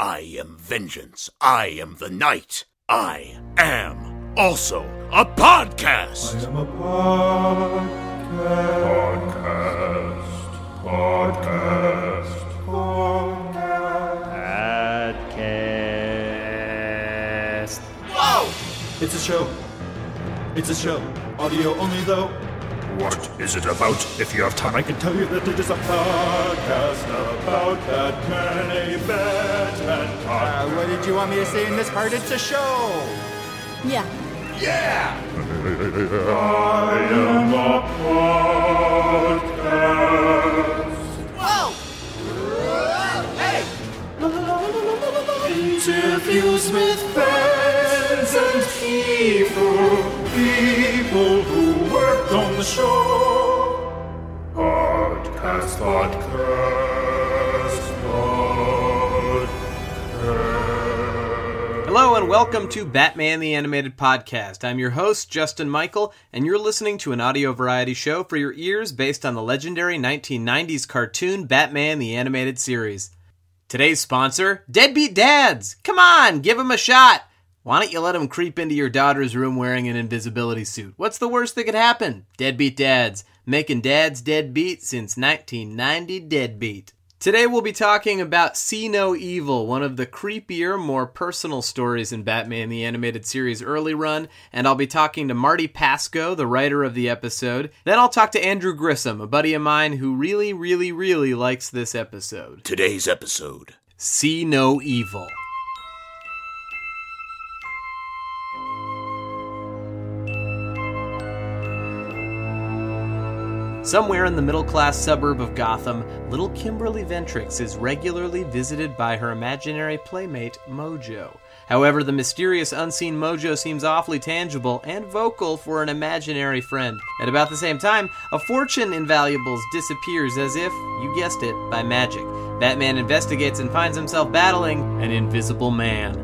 I am vengeance. I am the night. I am also a podcast. I am a podcast. podcast. Podcast. Podcast. podcast. Whoa! It's a show. It's a show. Audio only though. What is it about? If you have time, I can tell you that it is a podcast about Batman, a Batman Uh, what did you want me to say in this part? It's a show. Yeah. Yeah! I am a podcast. Whoa! Hey! Interviews with fans and people, people who worked on the show. Podcast, podcast, podcast. Hello and welcome to Batman the Animated Podcast. I'm your host, Justin Michael, and you're listening to an audio variety show for your ears based on the legendary 1990s cartoon Batman the Animated Series. Today's sponsor, Deadbeat Dads! Come on, give 'em a shot! Why don't you let him creep into your daughter's room wearing an invisibility suit? What's the worst that could happen? Deadbeat Dads, making dads deadbeat since 1990 Deadbeat. Today we'll be talking about See No Evil, one of the creepier, more personal stories in Batman the Animated Series early run, and I'll be talking to Marty Pasko, the writer of the episode. Then I'll talk to Andrew Grissom, a buddy of mine who really, really, really likes this episode. Today's episode. See No Evil. Somewhere in the middle class suburb of Gotham, little Kimberly Ventrix is regularly visited by her imaginary playmate, Mojo. However, the mysterious unseen Mojo seems awfully tangible and vocal for an imaginary friend. At about the same time, a fortune in valuables disappears as if, you guessed it, by magic. Batman investigates and finds himself battling an invisible man.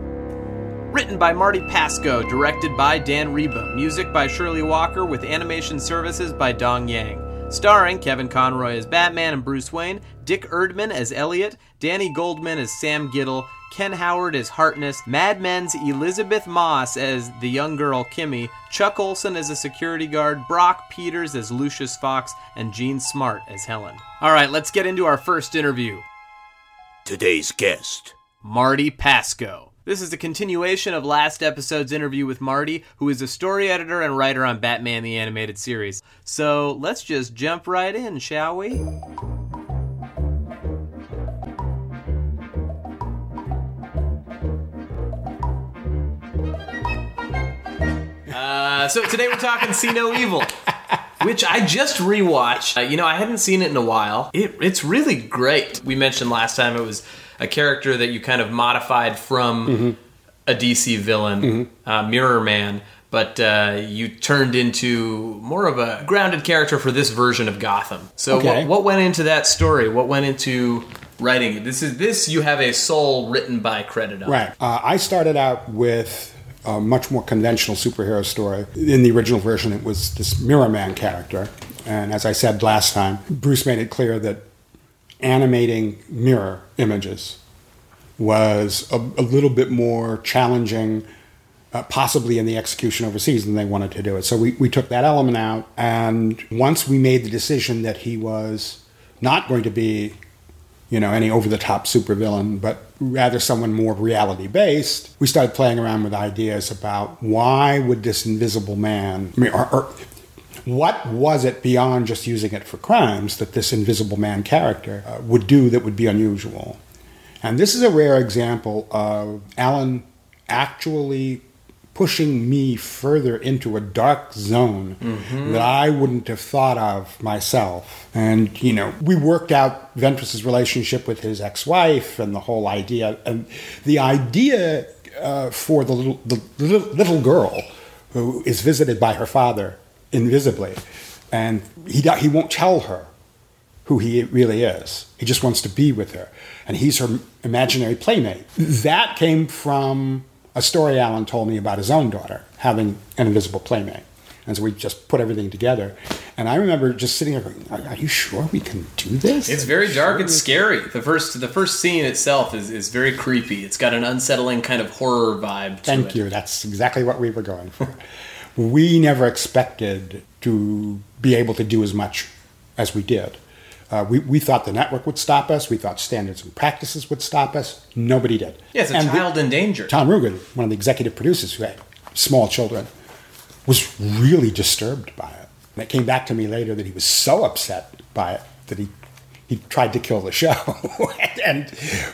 Written by Marty Pasko, directed by Dan Riba, music by Shirley Walker, with animation services by Dong Yang. Starring Kevin Conroy as Batman and Bruce Wayne, Dick Erdman as Elliot, Danny Goldman as Sam Giddle, Ken Howard as Hartness, Mad Men's Elisabeth Moss as the young girl Kimmy, Chuck Olson as a security guard, Brock Peters as Lucius Fox, and Jean Smart as Helen. All right, let's get into our first interview. Today's guest. Marty Pasko. This is a continuation of last episode's interview with Marty, who is a story editor and writer on Batman the Animated Series. So let's just jump right in, shall we? Uh, so today we're talking See No Evil, which I just rewatched. Uh, you know, I hadn't seen it in a while. It, it's really great. We mentioned last time it was a character that you kind of modified from a DC villain, uh, Mirror Man, but uh, you turned into more of a grounded character for this version of Gotham. So, Okay. what, what went into that story? What went into writing it? This is this you have a soul written by credit on. Right. Uh, I started out with a much more conventional superhero story. In the original version, it was this Mirror Man character. And as I said last time, Bruce made it clear that animating mirror images was a, a little bit more challenging, uh, possibly in the execution overseas, than they wanted to do it. So we, we took that element out. And once we made the decision that he was not going to be you know, any over the top supervillain, but rather someone more reality based, we started playing around with ideas about why would this invisible man, I mean, or, or what was it beyond just using it for crimes that this invisible man character uh, would do that would be unusual? And this is a rare example of Alan actually pushing me further into a dark zone that I wouldn't have thought of myself. And, you know, we worked out Ventress's relationship with his ex wife and the whole idea. And the idea uh, for the little, the little, little girl who is visited by her father invisibly, and he, he won't tell her who he really is. He just wants to be with her. And he's her imaginary playmate. That came from a story Alan told me about his own daughter having an invisible playmate. And so we just put everything together. And I remember just sitting there going, "Are, are you sure we can do this?" It's very dark and scary. The first the first scene itself is, is very creepy. It's got an unsettling kind of horror vibe to Thank it. you. That's exactly what we were going for. we never expected to be able to do as much as we did. Uh, we, we thought the network would stop us. We thought standards and practices would stop us. Nobody did. Yeah, it's a And the- child in danger. Tom Ruegger, one of the executive producers who had small children, was really disturbed by it. And it came back to me later that he was so upset by it that he he tried to kill the show. and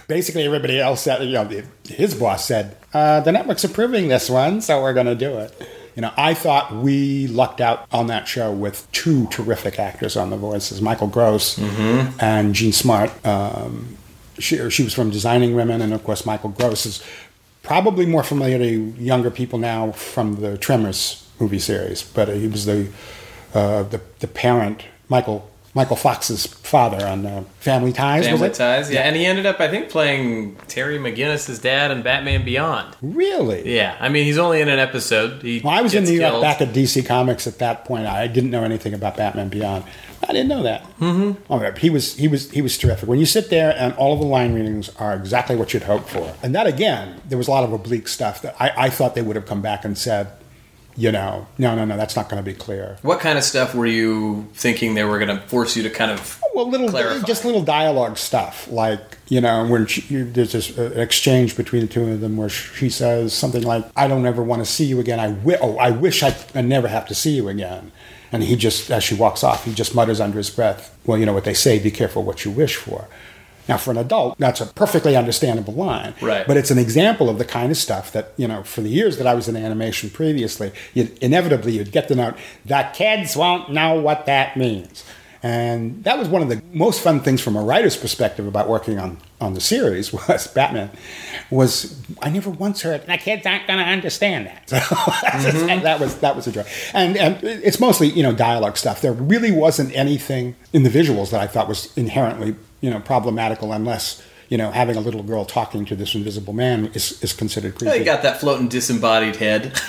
basically everybody else said, you know, his boss said, uh, the network's approving this one, so we're going to do it. You know, I thought we lucked out on that show with two terrific actors on the voices, Michael Gross and Jean Smart. Um, she, she was from Designing Women, and of course, Michael Gross is probably more familiar to younger people now from the Tremors movie series, but he was the uh, the, the parent, Michael Michael Fox's father on uh, Family Ties. Family? Ties, yeah. and he ended up, I think, playing Terry McGinnis's dad in Batman Beyond. Really? Yeah, I mean, he's only in an episode. He Well, I was in New York back at DC Comics at that point. I didn't know anything about Batman Beyond. I didn't know that. Mm-hmm. Oh, he was he was he was terrific. When you sit there and all of the line readings are exactly what you'd hope for, and that again, there was a lot of oblique stuff that I, I thought they would have come back and said, you know, no, no, no, that's not going to be clear. What kind of stuff were you thinking they were going to force you to kind of? Well, little Clarify. just little dialogue stuff, like you know, when she, you, there's this uh, exchange between the two of them where she says something like, "I don't ever want to see you again. I wi- oh, I wish I, I never have to see you again." And he just, as she walks off, he just mutters under his breath, "Well, you know what they say: be careful what you wish for." Now, for an adult, that's a perfectly understandable line. Right. But it's an example of the kind of stuff that, you know, for the years that I was in animation previously, you'd, inevitably you'd get the note the kids won't know what that means. And that was one of the most fun things from a writer's perspective about working on, on the series was Batman was I never once heard the kids aren't going to understand that. So mm-hmm. that was that was a joy. And, and it's mostly you know dialogue stuff. There really wasn't anything in the visuals that I thought was inherently you know problematical unless you know having a little girl talking to this invisible man is, is considered creepy. They got that floating disembodied head.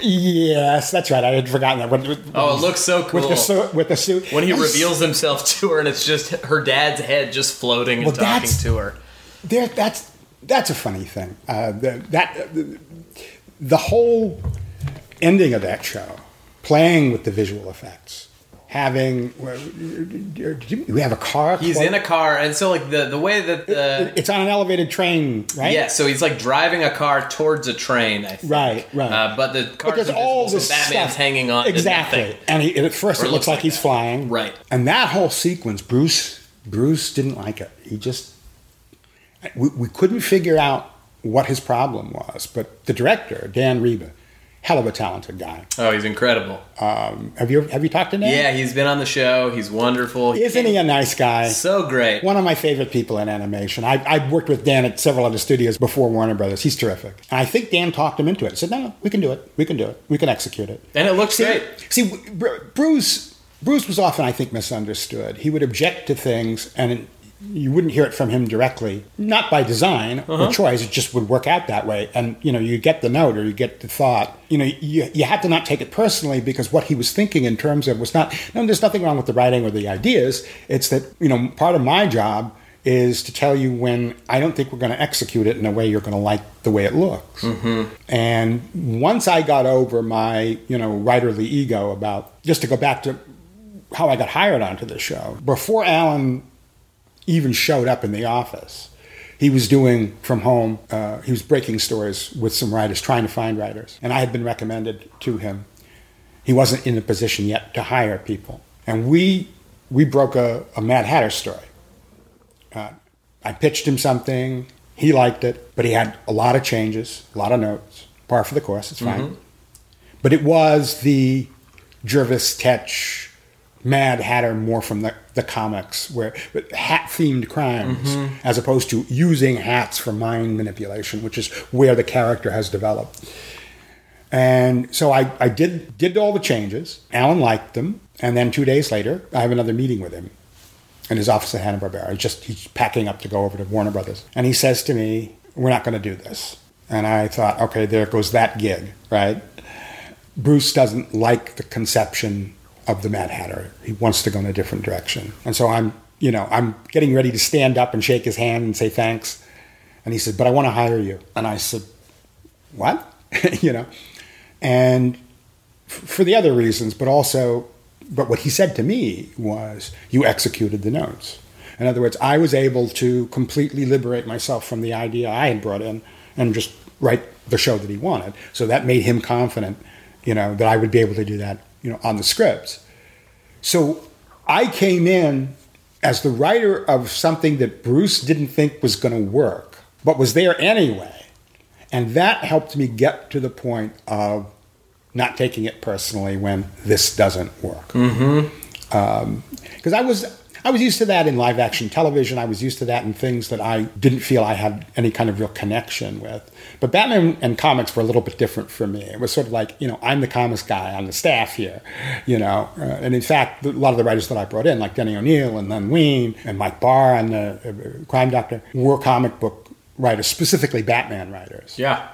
yes, that's right. I had forgotten that. With- Oh, it looks so with cool. the suit. With the suit. when he And reveals himself to her, and it's just her dad's head just floating and Well, talking that's- to her. there that's that's a funny thing. Uh, the, that the whole ending of that show, playing with the visual effects, having we have a car. He's quote- in a car, and so like the the way that the It's on an elevated train, right? yeah, so he's like driving a car towards a train. I think. Right, right. Uh, but the car's there's all so this Batman's stuff. hanging on. exactly, and, he, and at first Or it it looks looks like, like he's flying, Right. And that whole sequence, Bruce, Bruce didn't like it. He just we, we couldn't figure out what his problem was. But the director, Dan Riba, hell of a talented guy. Oh, he's incredible. Um, have you have you talked to Dan? Yeah, he's been on the show. He's wonderful. Isn't he a nice guy? so great? One of my favorite people in animation. I, I've worked with Dan at several other studios before Warner Brothers. He's terrific. And I think Dan talked him into it. He said, no, no, we can do it. We can do it. We can execute it. And it looks See, great. see Bruce, Bruce was often, I think, misunderstood. He would object to things and you wouldn't hear it from him directly, not by design or uh-huh. choice. It just would work out that way. And, you know, you get the note or you get the thought. You know, you, you have to not take it personally because what he was thinking in terms of was not, no, there's nothing wrong with the writing or the ideas. It's that, you know, part of my job is to tell you when I don't think we're going to execute it in a way you're going to like the way it looks. Mm-hmm. And once I got over my, you know, writerly ego about, just to go back to how I got hired onto the show, before Alan even showed up in the office, he was doing from home, uh, he was breaking stories with some writers, trying to find writers. And I had been recommended to him. He wasn't in a position yet to hire people. And we, we broke a, a Mad Hatter story. Uh, I pitched him something. He liked it, but he had a lot of changes, a lot of notes. Par for the course, it's fine. But it was the Jervis Tetch, Mad Hatter more from the, the comics, where hat themed crimes, mm-hmm. as opposed to using hats for mind manipulation, which is where the character has developed. And so I, I did did all the changes. Alan liked them, and then two days later, I have another meeting with him in his office at Hanna Barbera. Just he's packing up to go over to Warner Brothers, and he says to me, "We're not going to do this." And I thought, okay, there goes that gig, right? Bruce doesn't like the conception of the Mad Hatter. He wants to go in a different direction. And so I'm, you know, I'm getting ready to stand up and shake his hand and say thanks. And he said, "But I want to hire you." And I said, "What?" you know. And f- for the other reasons, but also, but what he said to me was, "You executed the notes." In other words, I was able to completely liberate myself from the idea I had brought in and just write the show that he wanted. So that made him confident, you know, that I would be able to do that, you know, on the scripts. So I came in as the writer of something that Bruce didn't think was going to work, but was there anyway. And that helped me get to the point of not taking it personally when this doesn't work. Mm-hmm. Um, because I was I was used to that in live action television. I was used to that in things that I didn't feel I had any kind of real connection with. But Batman and comics were a little bit different for me. It was sort of like, you know, I'm the comics guy on the staff here, you know. Uh, and in fact, a lot of the writers that I brought in, like Denny O'Neil and Len Wein and Mike Barr and the uh, Crime Doctor, were comic book writers, specifically Batman writers. Yeah.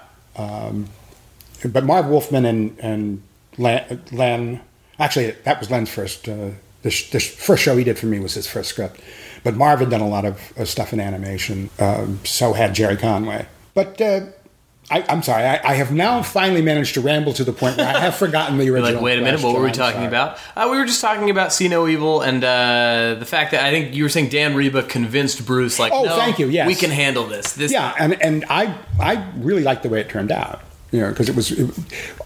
But Marv Wolfman and and Len, Len actually that was Len's first. Uh, the, sh- the first show he did for me was his first script. But Marv had done a lot of uh, stuff in animation. Um, so had Gerry Conway. But uh, I, I'm sorry, I, I have now finally managed to ramble to the point where I have forgotten the original. like, wait a minute, what were we. Talking about? Uh, we were just talking about See No Evil and uh, the fact that I think you were saying Dan Riba convinced Bruce, like, Oh, no, thank you, yes. we can handle this. This, Yeah, and and I I really liked the way it turned out. You know, because it was, it,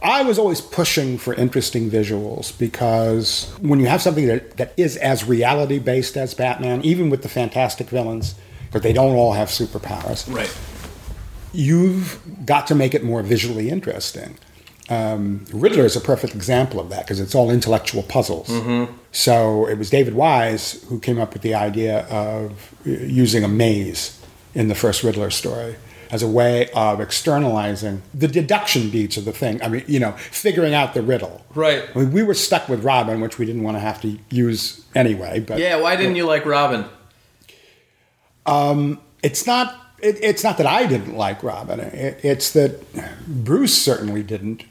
I was always pushing for interesting visuals because when you have something that, that is as reality based as Batman, even with the fantastic villains, because they don't all have superpowers, right. you've got to make it more visually interesting. Um, Riddler is a perfect example of that because it's all intellectual puzzles. So it was David Wise who came up with the idea of uh, using a maze in the first Riddler story as a way of externalizing the deduction beats of the thing. I mean, you know, figuring out the riddle. Right. I mean, we were stuck with Robin, which we didn't want to have to use anyway. But Yeah, why didn't you like Robin? Um, it's not it, it's not that I didn't like Robin. It, it's that Bruce certainly didn't,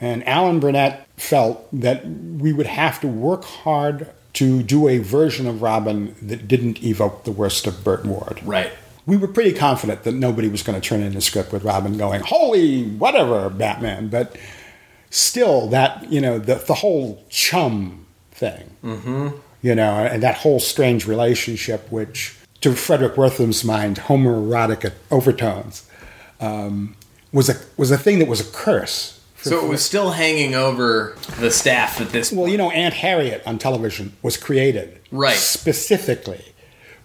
and Alan Burnett felt that we would have to work hard to do a version of Robin that didn't evoke the worst of Burt Ward. Right. We were pretty confident that nobody was going to turn in a script with Robin going, "Holy whatever, Batman," but still, that you know the the whole chum thing, mm-hmm. you know, and that whole strange relationship, which to Fredric Wertham's mind, homoerotic overtones, um, was a was a thing that was a curse. So it was still hanging over the staff at this well, you know, Aunt Harriet on television was created Right. specifically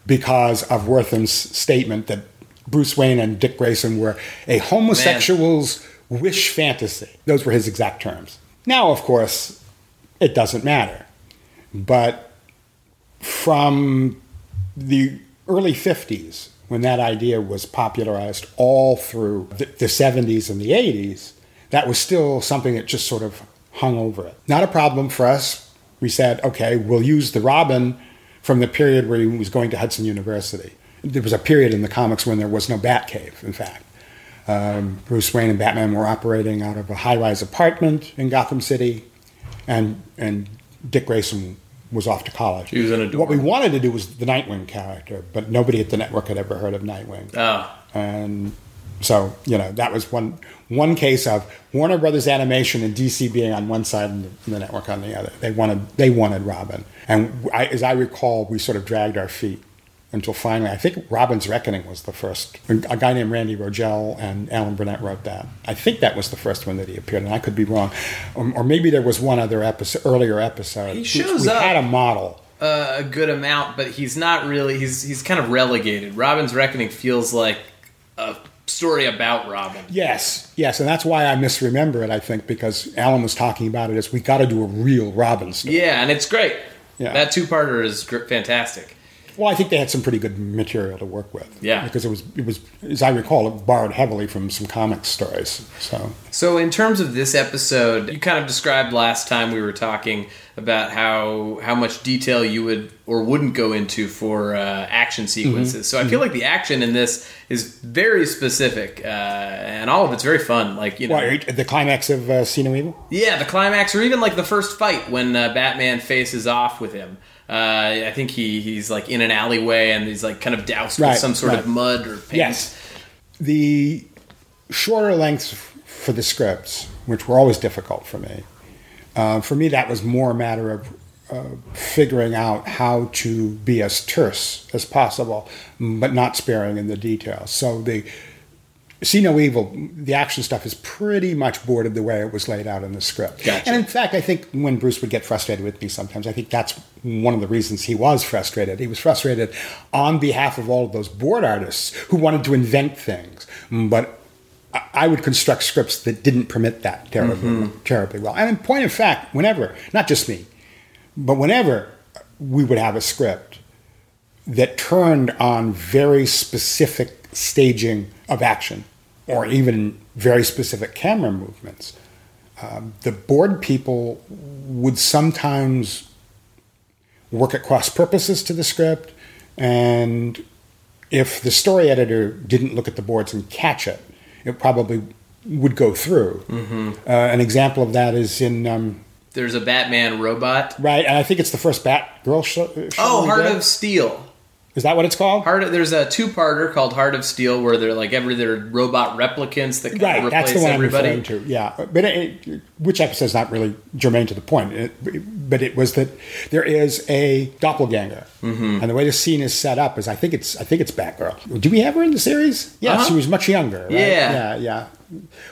because of Wertham's statement that Bruce Wayne and Dick Grayson were a homosexual's wish fantasy. Those were his exact terms. Now, of course, it doesn't matter. But from the early 50s, when that idea was popularized all through the, the 70s and the 80s, that was still something that just sort of hung over it. Not a problem for us. We said, okay, we'll use the Robin from the period where he was going to Hudson University. There was a period in the comics when there was no Batcave, in fact. Um, Bruce Wayne and Batman were operating out of a high-rise apartment in Gotham City, and and Dick Grayson was off to college. He was in a dorm. What we wanted to do was the Nightwing character, but nobody at the network had ever heard of Nightwing. Oh. And so, you know, that was one one case of Warner Brothers Animation and DC being on one side and the, the network on the other. They wanted they wanted Robin, and I, as I recall, we sort of dragged our feet until finally, I think Robin's Reckoning was the first. A guy named Randy Rogel and Alan Burnett wrote that. I think that was the first one that he appeared in. I could be wrong, or, or maybe there was one other episode, earlier episode. He shows we up. had a model. uh, a good amount, but he's not really. He's he's kind of relegated. Robin's Reckoning feels like story about Robin. Yes, yes, and that's why I misremember it. I think because Alan was talking about it as we got to do a real Robin story. Yeah, and it's great. Yeah. That two-parter is fantastic. Well, I think they had some pretty good material to work with. Yeah. because it was it was as I recall, it borrowed heavily from some comic stories. So So, in terms of this episode, you kind of described last time we were talking about how how much detail you would or wouldn't go into for uh, action sequences. So, I feel like the action in this is very specific, uh, and all of it's very fun. Like you know, what, the climax of uh, See No Evil. yeah, the climax, or even like the first fight when uh, Batman faces off with him. Uh, I think he he's like in an alleyway and he's like kind of doused Right, with some sort of mud or paint. Yes. The shorter lengths for the scripts, which were always difficult for me, uh, for me that was more a matter of uh, figuring out how to be as terse as possible, but not sparing in the details. So the See No Evil, the action stuff is pretty much boarded the way it was laid out in the script. Gotcha. And in fact, I think when Bruce would get frustrated with me sometimes, I think that's one of the reasons he was frustrated. He was frustrated on behalf of all of those board artists who wanted to invent things, but I- I would construct scripts that didn't permit that terribly, mm-hmm. terribly well. And in point of fact, whenever, not just me, but whenever we would have a script that turned on very specific staging of action or even very specific camera movements, um, the board people would sometimes work at cross purposes to the script. And if the story editor didn't look at the boards and catch it, it probably would go through. Uh, an example of that is in. Um, There's a Batman robot. Right, and I think it's the first Batgirl show. show Oh, Heart did. of Steel. Is that what it's called? Heart. Of, there's a two-parter called Heart of Steel where they're like every they're robot replicants that kind Right, of that's replace the one everybody. I'm referring to. Yeah, but it, it- which episode is not really germane to the point. It, but it was that there is a doppelganger, Mm-hmm. and the way the scene is set up is I think it's I think it's Batgirl. Do we have her in the series? Yeah, Uh-huh. she was much younger. Right? Yeah. yeah, yeah.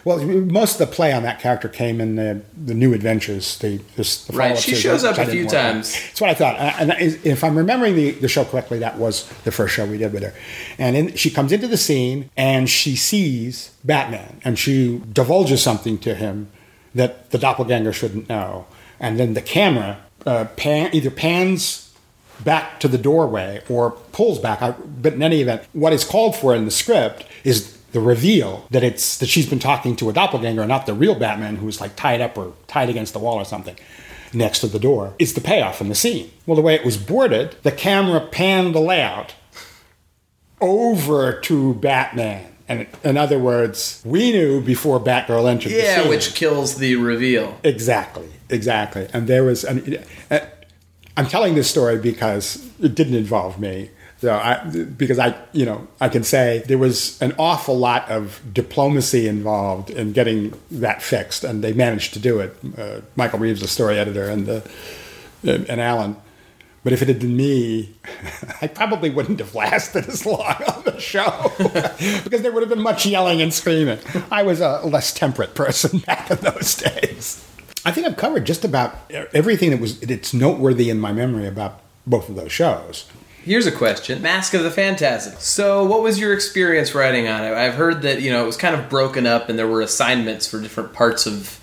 Well, most of the play on that character came in the, the New Adventures. The, this, the Right, she shows up a few times. That's what I thought. And if I'm remembering the, the show correctly, that was the first show we did with her. And in, she comes into the scene and she sees Batman and she divulges something to him that the doppelganger shouldn't know. And then the camera uh, pan, either pans back to the doorway or pulls back. I, but in any event, what is called for in the script is the reveal that it's that she's been talking to a doppelganger, not the real Batman who's like tied up or tied against the wall or something next to the door. Is the payoff in the scene? Well, the way it was boarded, the camera panned the layout over to Batman. And in other words, we knew before Batgirl entered the Yeah, which kills the reveal. Exactly, exactly. And there was, an, uh, I'm telling this story because it didn't involve me. So I, because I, you know, I can say there was an awful lot of diplomacy involved in getting that fixed, and they managed to do it. Uh, Michael Reeves, the story editor, and the, and, Alan. But if it had been me, I probably wouldn't have lasted as long on the show because there would have been much yelling and screaming. I was a less temperate person back in those days. I think I've covered just about everything that was it's noteworthy in my memory about both of those shows. Here's a question: Mask of the Phantasm. So, what was your experience writing on it? I've heard that you know it was kind of broken up, and there were assignments for different parts of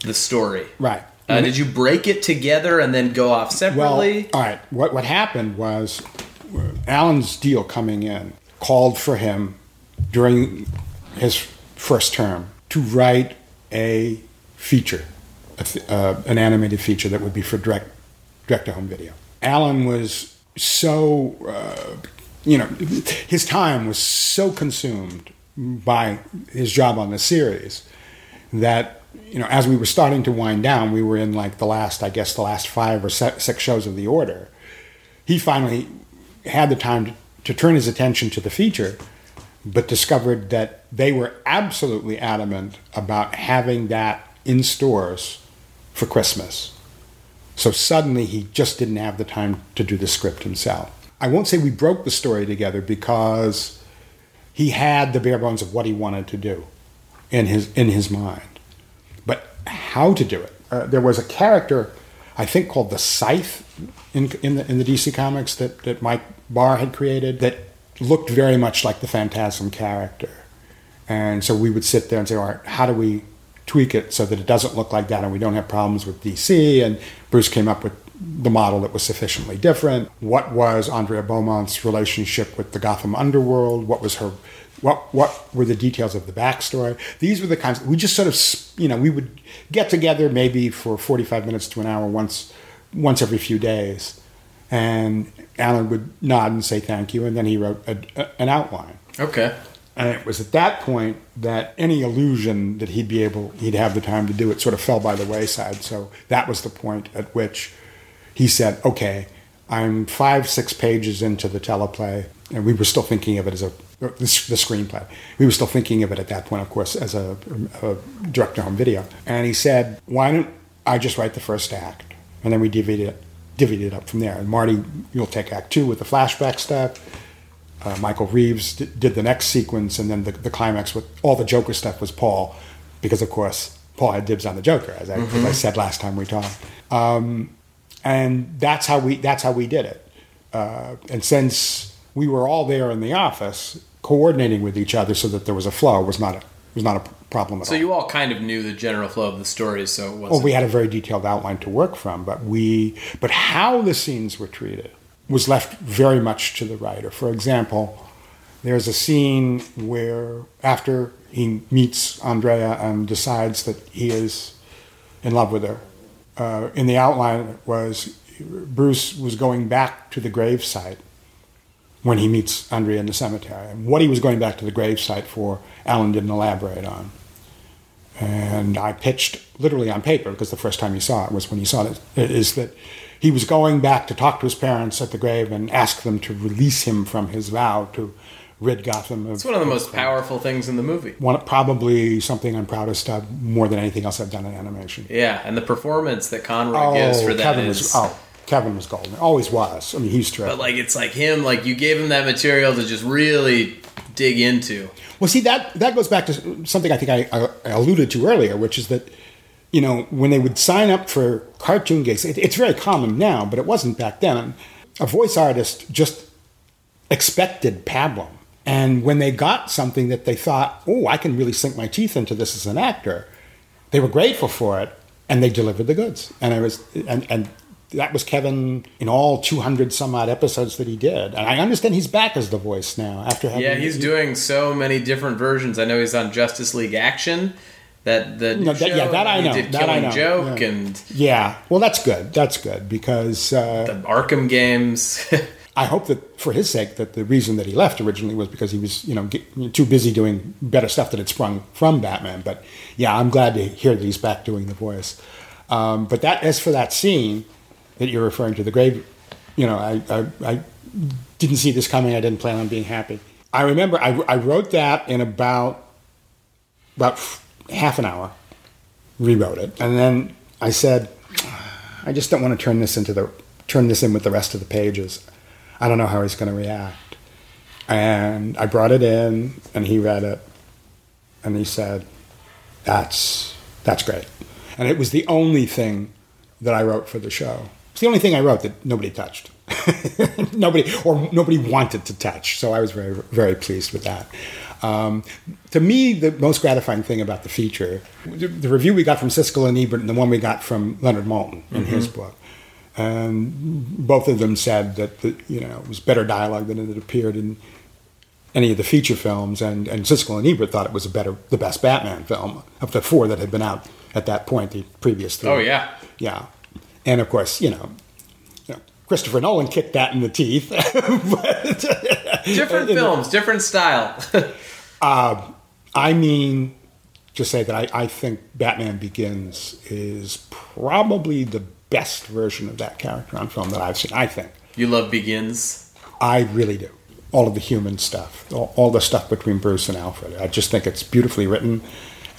the story. Right. Uh, did you break it together and then go off separately? Well, all right. What what happened was uh, Alan's deal coming in called for him during his first term to write a feature, a th- uh, an animated feature that would be for direct direct to home video. Alan was so uh, you know his time was so consumed by his job on the series that you know as we were starting to wind down we were in like the last i guess the last five or six shows of the order. He finally had the time to, to turn his attention to the feature but discovered that they were absolutely adamant about having that in stores for christmas so suddenly he just didn't have the time to do the script himself. I won't say we broke the story together because he had the bare bones of what he wanted to do in his in his mind. But how to do it. Uh, there was a character, I think, called the Scythe in in the, in the DC comics that, that Mike Barr had created that looked very much like the Phantasm character, and so we would sit there and say, all right, how do we tweak it so that it doesn't look like that and we don't have problems with DC? And Bruce came up with the model that was sufficiently different? What was Andrea Beaumont's relationship with the Gotham underworld? What was her what what were the details of the backstory? These were the kinds we just sort of you know we would get together maybe for forty five minutes to an hour once once every few days, and Alan would nod and say thank you, and then he wrote a, a, an outline. Okay. And it was at that point that any illusion that he'd be able, he'd have the time to do it, sort of fell by the wayside. So that was the point at which he said, "Okay, I'm five, six pages into the teleplay, and we were still thinking of it as a the, the screenplay. We were still thinking of it at that point, of course, as a, a direct home video. And he said, "Why don't I just write the first act, and then we divvy it, divvy it up from there? And Marty, you'll take Act Two with the flashback stuff." Uh, Michael Reeves d- did the next sequence, and then the, the climax with all the Joker stuff was Paul, because of course Paul had dibs on the Joker, as I, as I said last time we talked. Um, and that's how we that's how we did it. Uh, and since we were all there in the office, coordinating with each other so that there was a flow was not a was not a problem at So all. So you all kind of knew the general flow of the story, so it wasn't. Well, we had a very detailed outline to work from, but we but how the scenes were treated was left very much to the writer. For example, there's a scene where after he meets Andrea and decides that he is in love with her, uh, in the outline was Bruce was going back to the gravesite when he meets Andrea in the cemetery. And what he was going back to the gravesite for, Alan didn't elaborate on. And I pitched literally on paper, because the first time he saw it was when he saw it, is that he was going back to talk to his parents at the grave and ask them to release him from his vow to rid Gotham of. It's one of the most powerful things in the movie. One, probably something I'm proudest of more than anything else I've done in animation. Yeah, and the performance that Conroy gives for oh, that Kevin is. was oh, Kevin was golden. Always was. I mean, he's But like, it's like him. Like you gave him that material to just really dig into. Well, see that that goes back to something I think I, I alluded to earlier, which is that you know when they would sign up for cartoon gigs, it, it's very common now, but it wasn't back then. A voice artist just expected pablum, and when they got something that they thought, "Oh, I can really sink my teeth into this as an actor," they were grateful for it, and they delivered the goods. And I was and and. That was Kevin in all 200 some odd episodes that he did. And I understand he's back as the voice now after having. Yeah, he's doing so many different versions. I know he's on Justice League Action. That the No, that- yeah, that I know, did that I know, Joke yeah. and Yeah, well, that's good. That's good because uh, the Arkham games. I hope that for his sake that the reason that he left originally was because he was you know get, too busy doing better stuff that had sprung from Batman. But yeah, I'm glad to hear that he's back doing the voice. Um, but that as for that scene that you're referring to, the grave, you know, I, I, I didn't see this coming. I didn't plan on being happy. I remember I, I wrote that in about about half an hour, rewrote it, and then I said, I just don't want to turn this into the turn this in with the rest of the pages. I don't know how he's going to react. And I brought it in, and he read it, and he said, "That's that's great." And it was the only thing that I wrote for the show. It's the only thing I wrote that nobody touched, nobody or nobody wanted to touch. So I was very very pleased with that. Um, to me, the most gratifying thing about the feature, the, the review we got from Siskel and Ebert, and the one we got from Leonard Maltin in his book, and both of them said that the, you know it was better dialogue than it had appeared in any of the feature films, and, and Siskel and Ebert thought it was a better, the best Batman film of the four that had been out at that point, the previous three. oh yeah, yeah, and of course, you know, you know, Christopher Nolan kicked that in the teeth. but, different films, different style. Uh, I mean, just say that I, I think Batman Begins is probably the best version of that character on film that I've seen. I think. you love Begins. I really do. All of the human stuff, all, all the stuff between Bruce and Alfred. I just think it's beautifully written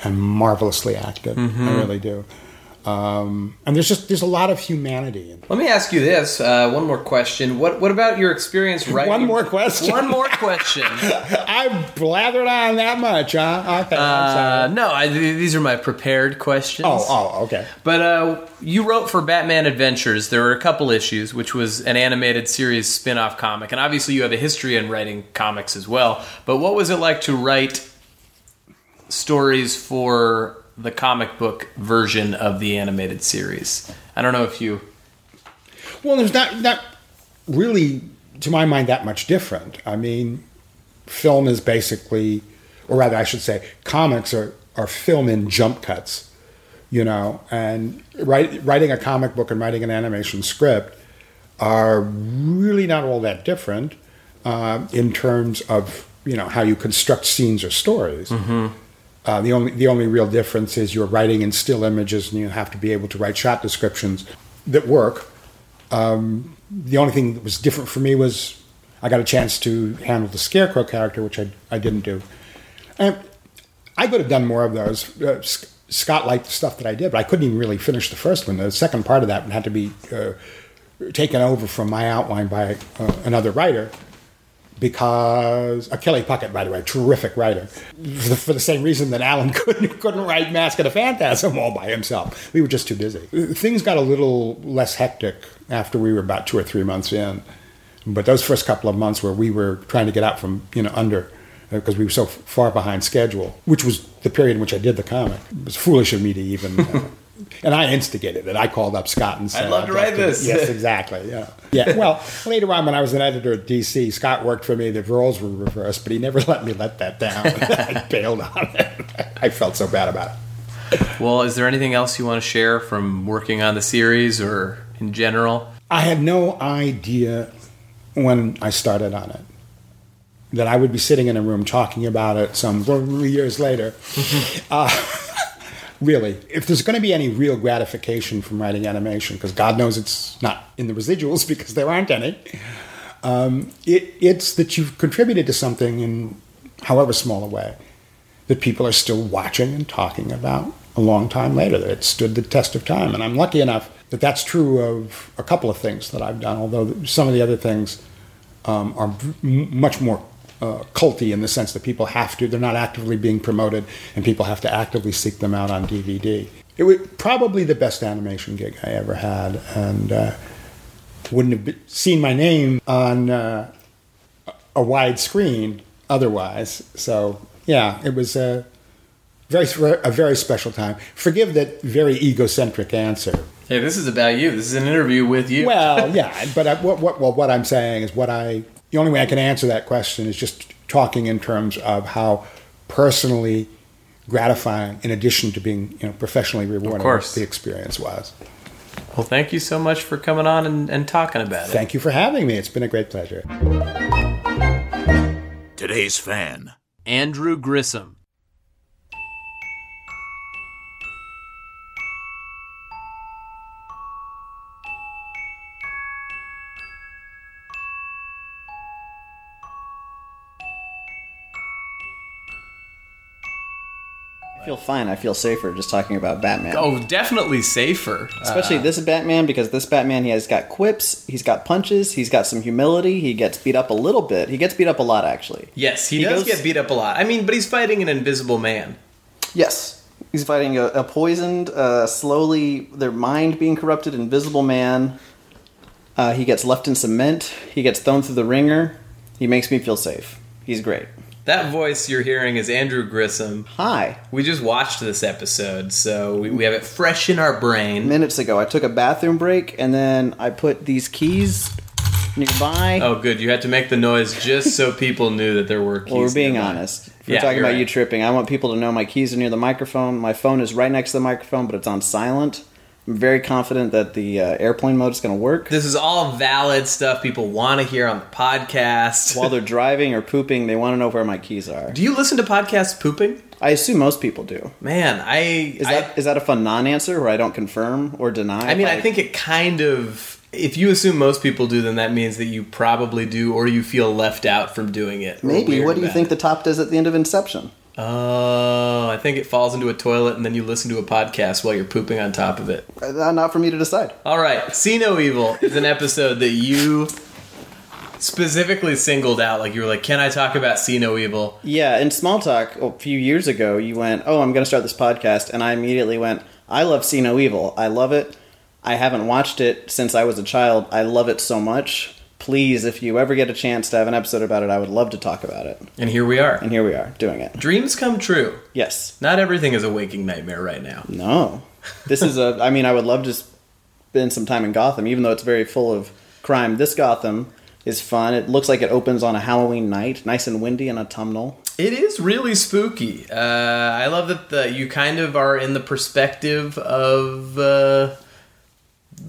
and marvelously acted. I mm-hmm. really do. Um, and there's just there's a lot of humanity. In Let me ask you this: uh, one more question. What What about your experience writing? One more question? One more question. I've blathered on that much, huh? Okay, Uh, no, I, these are my prepared questions. Oh, oh, okay. But uh, you wrote for Batman Adventures. There were a couple issues, which was an animated series spin off comic. And obviously, you have a history in writing comics as well. But what was it like to write stories for the comic book version of the animated series? I don't know if you. Well, there's not not really, to my mind, that much different. I mean, film is basically, or rather, I should say, comics are are film in jump cuts, you know, and write, writing a comic book and writing an animation script are really not all that different uh, in terms of you know how you construct scenes or stories. Uh, the only the only real difference is you're writing in still images, and you have to be able to write shot descriptions that work. Um, the only thing that was different for me was I got a chance to handle the scarecrow character, which I I didn't do. And I could have done more of those. Uh, Scott liked the stuff that I did, but I couldn't even really finish the first one. The second part of that had to be uh, taken over from my outline by uh, another writer because uh, Kelly Puckett, by the way, terrific writer, for the, for the same reason that Alan couldn't couldn't write Mask of the Phantasm all by himself. We were just too busy. Things got a little less hectic after we were about two or three months in, but those first couple of months where we were trying to get out from you know under because we were so f- far behind schedule, which was the period in which I did the comic. It was foolish of me to even. Uh, and I instigated it. I called up Scott and said, "I'd love to write this." Yes, exactly. Yeah. Yeah. Well, later on, when I was an editor at DC, Scott worked for me. The roles were reversed, but he never let me let that down. I bailed on it. I felt so bad about it. Well, is there anything else you want to share from working on the series or in general? I had no idea when I started on it that I would be sitting in a room talking about it some years later. uh, really, if there's going to be any real gratification from writing animation, because God knows it's not in the residuals because there aren't any, um, it, it's that you've contributed to something in however small a way that people are still watching and talking about a long time later, that it stood the test of time. And I'm lucky enough that that's true of a couple of things that I've done, although some of the other things um, are much more uh, culty in the sense that people have to, they're not actively being promoted, and people have to actively seek them out on DVD. It was probably the best animation gig I ever had, and uh, wouldn't have seen my name on uh, a wide screen otherwise. So, yeah, it was a very, a very special time. Forgive that very egocentric answer. Hey, this is about you. This is an interview with you. Well, yeah, but I, what, what, well, what I'm saying is what I. The only way I can answer that question is just talking in terms of how personally gratifying, in addition to being you know professionally rewarding, of course. the experience was. Well, thank you so much for coming on and, and talking about it. Thank you for having me. It's been a great pleasure. Today's fan. Andrew Grissom. Feel fine. I feel safer just talking about Batman. Oh, definitely safer. Especially this Batman because this Batman he has got quips, he's got punches, he's got some humility. He gets beat up a little bit. He gets beat up a lot actually. Yes, he, He does goes- get beat up a lot. I mean, but he's fighting an invisible man. Yes, he's fighting a, a poisoned, uh, slowly their mind being corrupted, invisible man. Uh, he gets left in cement. He gets thrown through the ringer. He makes me feel safe. He's great. That voice you're hearing is Andrew Grissom. Hi. We just watched this episode, so we, we have it fresh in our brain. Minutes ago, I took a bathroom break and then I put these keys nearby. Oh, good. You had to make the noise just so people knew that there were keys. Well, we're being nearby. honest. If we're Yeah, talking about right. you tripping. I want people to know my keys are near the microphone. My phone is right next to the microphone, but it's on silent. I'm very confident that the uh, airplane mode is going to work. This is all valid stuff people want to hear on the podcast. While they're driving or pooping, they want to know where my keys are. do you listen to podcasts pooping? I assume most people do. Man, I Is I, that is that a fun non-answer where I don't confirm or deny? I mean, if I think it kind of. If you assume most people do, then that means that you probably do, or you feel left out from doing it. maybe. What do you think it. the top does at the end of Inception? Oh, I think it falls into a toilet, and then you listen to a podcast while you're pooping on top of it. Uh, not for me to decide. All right, See No Evil is an episode that you specifically singled out. Like you were like, "Can I talk about See No Evil?" Yeah, in small talk a few years ago, you went, "Oh, I'm going to start this podcast," and I immediately went, "I love See No Evil. I love it. I haven't watched it since I was a child. I love it so much. Please, if you ever get a chance to have an episode about it, I would love to talk about it." And here we are. And here we are doing it. Dreams come true. Yes. Not everything is a waking nightmare right now. No. This is a. I mean, I would love to. spend some time in Gotham, even though it's very full of crime. This Gotham is fun. It looks like it opens on a Halloween night, nice and windy and autumnal. It is really spooky. Uh, I love that the, you kind of are in the perspective of uh,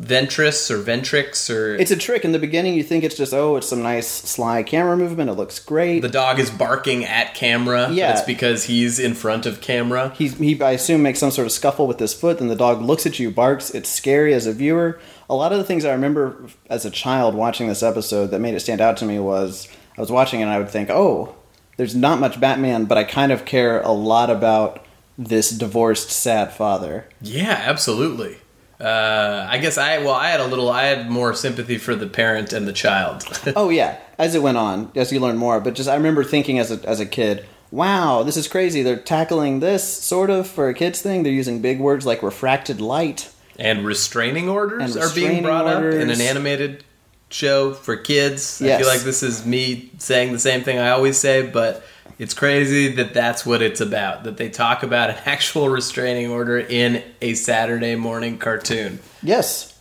Ventress or Ventrix or It's a trick. In the beginning, you think it's just oh, it's some nice sly camera movement. It looks great. the dog is barking at camera. Yeah. it's because he's in front of camera. He's, he, I assume, makes some sort of scuffle with his foot. Then the dog looks at you, barks. It's scary as a viewer. A lot of the things I remember as a child watching this episode that made it stand out to me was I was watching it and I would think, oh, there's not much Batman, but I kind of care a lot about this divorced, sad father. Yeah, absolutely. Uh, I guess I well, I had a little, I had more sympathy for the parent and the child. oh yeah, as it went on, as you learn more. But just I remember thinking as a as a kid, wow, this is crazy. They're tackling this sort of for a kids thing. They're using big words like refracted light. and restraining orders And are being restraining brought up in an animated show for kids. I feel like this is me saying the same thing I always say, but it's crazy that that's what it's about. That they talk about an actual restraining order in a Saturday morning cartoon. Yes,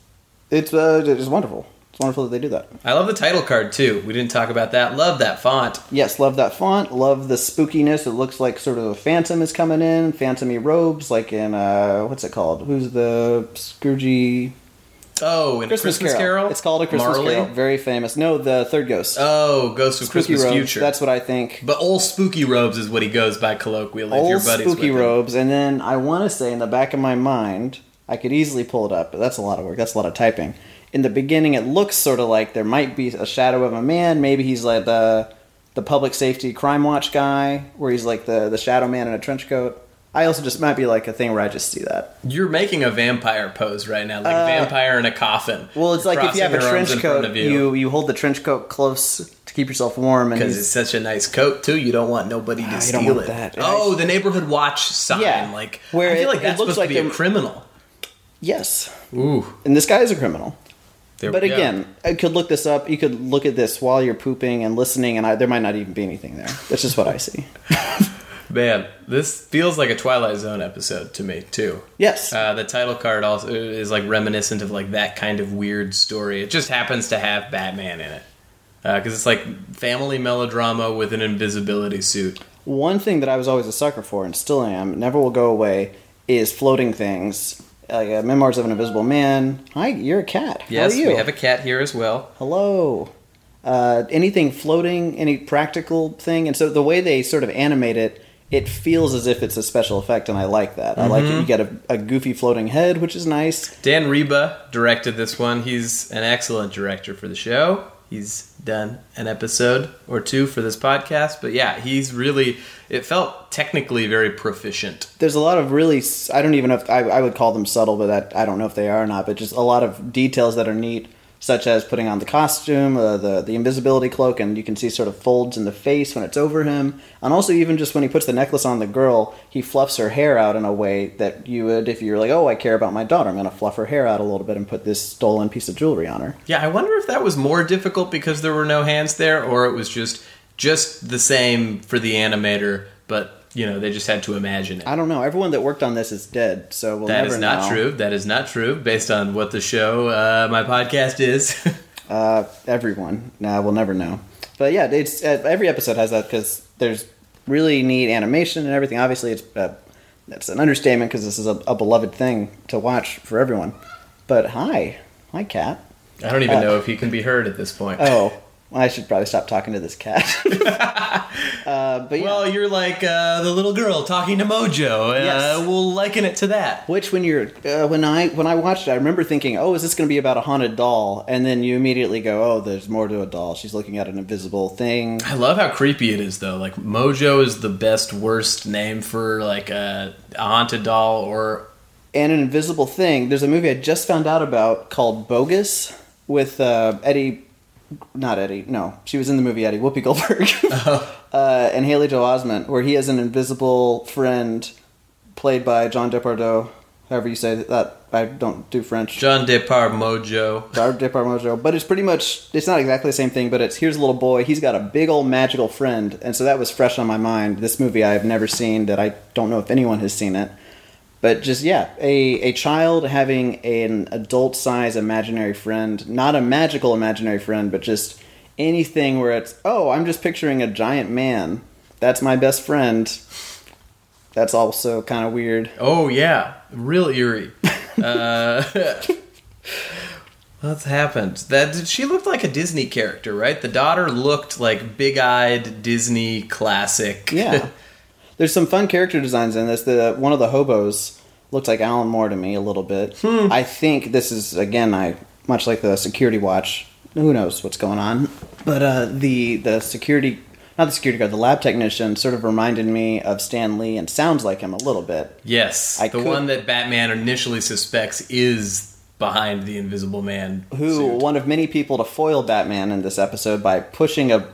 it's uh, it's wonderful. It's wonderful that they do that. I love the title card too. We didn't talk about that. Love that font. Yes, love that font. Love the spookiness. It looks like sort of a phantom is coming in, phantomy robes, like in uh, what's it called? Who's the Scroogey Oh, in Christmas, Christmas, Carol. Carol. It's called a Christmas Marley? Carol. Very famous. No, the third ghost. Oh, Ghost of Spooky Christmas robes. Future. That's what I think. but old spooky robes is what he goes by colloquially. Old your buddies spooky robes, and then I want to say in the back of my mind, I could easily pull it up, but that's a lot of work. That's a lot of typing. In the beginning, it looks sort of like there might be a shadow of a man. Maybe he's like the the public safety crime watch guy, where he's like the the shadow man in a trench coat. I also just might be like a thing where I just see that. You're making a vampire pose right now, like vampire in a coffin. Uh, Well, it's like if you have a trench coat, of you you hold the trench coat close to keep yourself warm, and because it's such a nice coat too. You don't want nobody to Ah, steal it. that. Oh, the neighborhood watch sign, Yeah, like where I feel it- like it that's looks supposed like to be a criminal. yes, Ooh, and this guy is a criminal. there But again, I could look this up. You could look at this while you're pooping and listening, and I, there might not even be anything there. That's just what I see. man, this feels like a Twilight Zone episode to me too. Yes. Uh, the title card also is like reminiscent of like that kind of weird story. It just happens to have Batman in it because it's like family melodrama with an invisibility suit. One thing that I was always a sucker for, and still am, never will go away, is floating things. Like uh, Memoirs of an Invisible Man. Hi, you're a cat. Yes, How are you? we have a cat here as well. Hello. Uh, anything floating, any practical thing, and so the way they sort of animate it, it feels as if it's a special effect, and I like that. I like Mm-hmm. it. You get a, a goofy floating head, which is nice. Dan Riba directed this one. He's an excellent director for the show. He's done an episode or two for this podcast, but yeah, he's really. It felt technically very proficient. there's a lot of really I don't even know if I, I would call them subtle, but that I don't know if they are or not. But just a lot of details that are neat, such as putting on the costume, uh, the the invisibility cloak, and you can see sort of folds in the face when it's over him, and also even just when he puts the necklace on the girl, he fluffs her hair out in a way that you would if you're like, oh, I care about my daughter, I'm gonna fluff her hair out a little bit and put this stolen piece of jewelry on her. Yeah, I wonder if that was more difficult because there were no hands there, or it was just just the same for the animator, but you know they just had to imagine it. I don't know. Everyone that worked on this is dead, so we'll That never is not know. true. That is not true. Based on what the show, uh, my podcast is. Uh, everyone. Nah, we'll never know. But yeah, it's uh, every episode has that because there's really neat animation and everything. Obviously, it's uh, that's an understatement because this is a, a beloved thing to watch for everyone. But hi, hi, cat. I don't even Uh, know if he can be heard at this point. Oh, well, I should probably stop talking to this cat. uh, but yeah. Well, you're like uh, the little girl talking to Mojo. Uh, Yes. We'll liken it to that. Which when you're uh, when I when I watched it, I remember thinking, "Oh, is this going to be about a haunted doll?" And then you immediately go, "Oh, there's more to a doll. She's looking at an invisible thing." I love how creepy it is, though. Like Mojo is the best worst name for like a, a haunted doll or and an invisible thing. There's a movie I just found out about called Bogus with uh, Eddie, not Eddie. No, she was in the movie Eddie Whoopi Goldberg, uh, and Haley Joel Osment, where he has an invisible friend played by John Depardieu. However you say that. I don't do French. John Depar Mojo. John Depardieu, but it's pretty much. It's not exactly the same thing, but it's here's a little boy. He's got a big old magical friend, and so that was fresh on my mind. This movie I have never seen. That I don't know if anyone has seen it. But just yeah, a a child having an adult size imaginary friend, not a magical imaginary friend, but just anything where it's oh, I'm just picturing a giant man. That's my best friend. That's also kind of weird. Oh yeah, real eerie. uh, what's happened? That she looked like a Disney character, right? The daughter looked like big-eyed Disney classic. Yeah. There's some fun character designs in this. The one of the hobos looks like Alan Moore to me a little bit. I think this is again, I much like the security watch. Who knows what's going on? But uh, the the security, not the security guard, the lab technician, sort of reminded me of Stan Lee and sounds like him a little bit. yes, I the could- one that Batman initially suspects is behind the Invisible Man. Who suit. one of many people to foil Batman in this episode by pushing a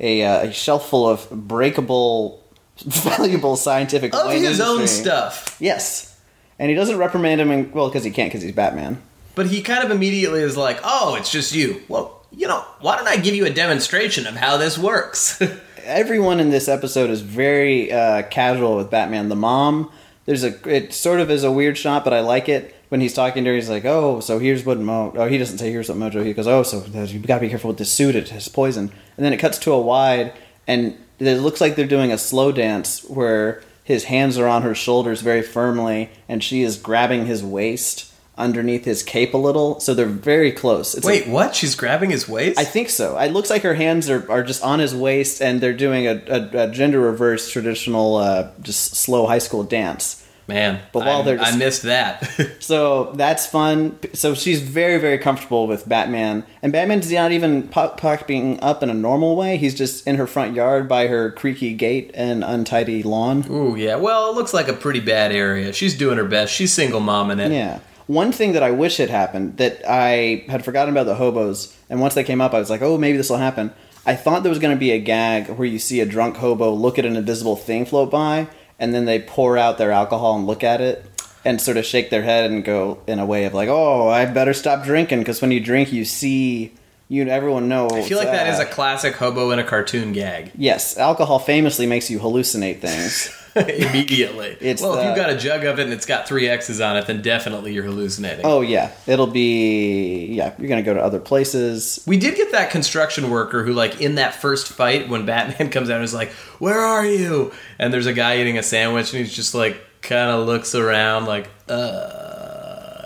a, uh, a shelf full of breakable, valuable scientific of his own stuff. Yes, and he doesn't reprimand him. In, well, because he can't, because he's Batman. But he kind of immediately is like, "Oh, it's just you." Well, you know, why don't I give you a demonstration of how this works? Everyone in this episode is very uh, casual with Batman. The mom, there's a it sort of is a weird shot, but I like it when he's talking to her. He's like, "Oh, so here's what Mo." Oh, he doesn't say here's what Mojo. He goes, "Oh, so you got to be careful with this suit. It has poison." And then it cuts to a wide, and it looks like they're doing a slow dance where his hands are on her shoulders very firmly, and she is grabbing his waist underneath his cape a little. So they're very close. It's Wait, what? She's grabbing his waist? I think so. It looks like her hands are, are just on his waist, and they're doing a, a, a gender reverse traditional, uh, just slow high school dance. Man, But while I, they're just- I missed that. So that's fun. So she's very, very comfortable with Batman, and Batman's not even pop- popping up in a normal way. He's just in her front yard by her creaky gate and untidy lawn. Ooh, yeah. Well, it looks like a pretty bad area. She's doing her best. She's single mom in it. Yeah. One thing that I wish had happened that I had forgotten about the hobos, and once they came up, I was like, oh, maybe this will happen. I thought there was going to be a gag where you see a drunk hobo look at an invisible thing float by, and then they pour out their alcohol and look at it, and sort of shake their head and go in a way of like, oh, I better stop drinking because when you drink, you see, you everyone knows. I feel like that is a classic hobo in a cartoon gag. yes. Alcohol famously makes you hallucinate things. Immediately. It's well, if you've got a jug of it and it's got three X's on it, then definitely you're hallucinating. oh yeah, it'll be yeah. You're gonna go to other places. We did get that construction worker who, like, in that first fight, when Batman comes out and is like, Where are you? And there's a guy eating a sandwich and he's just like, kind of looks around, like, uh.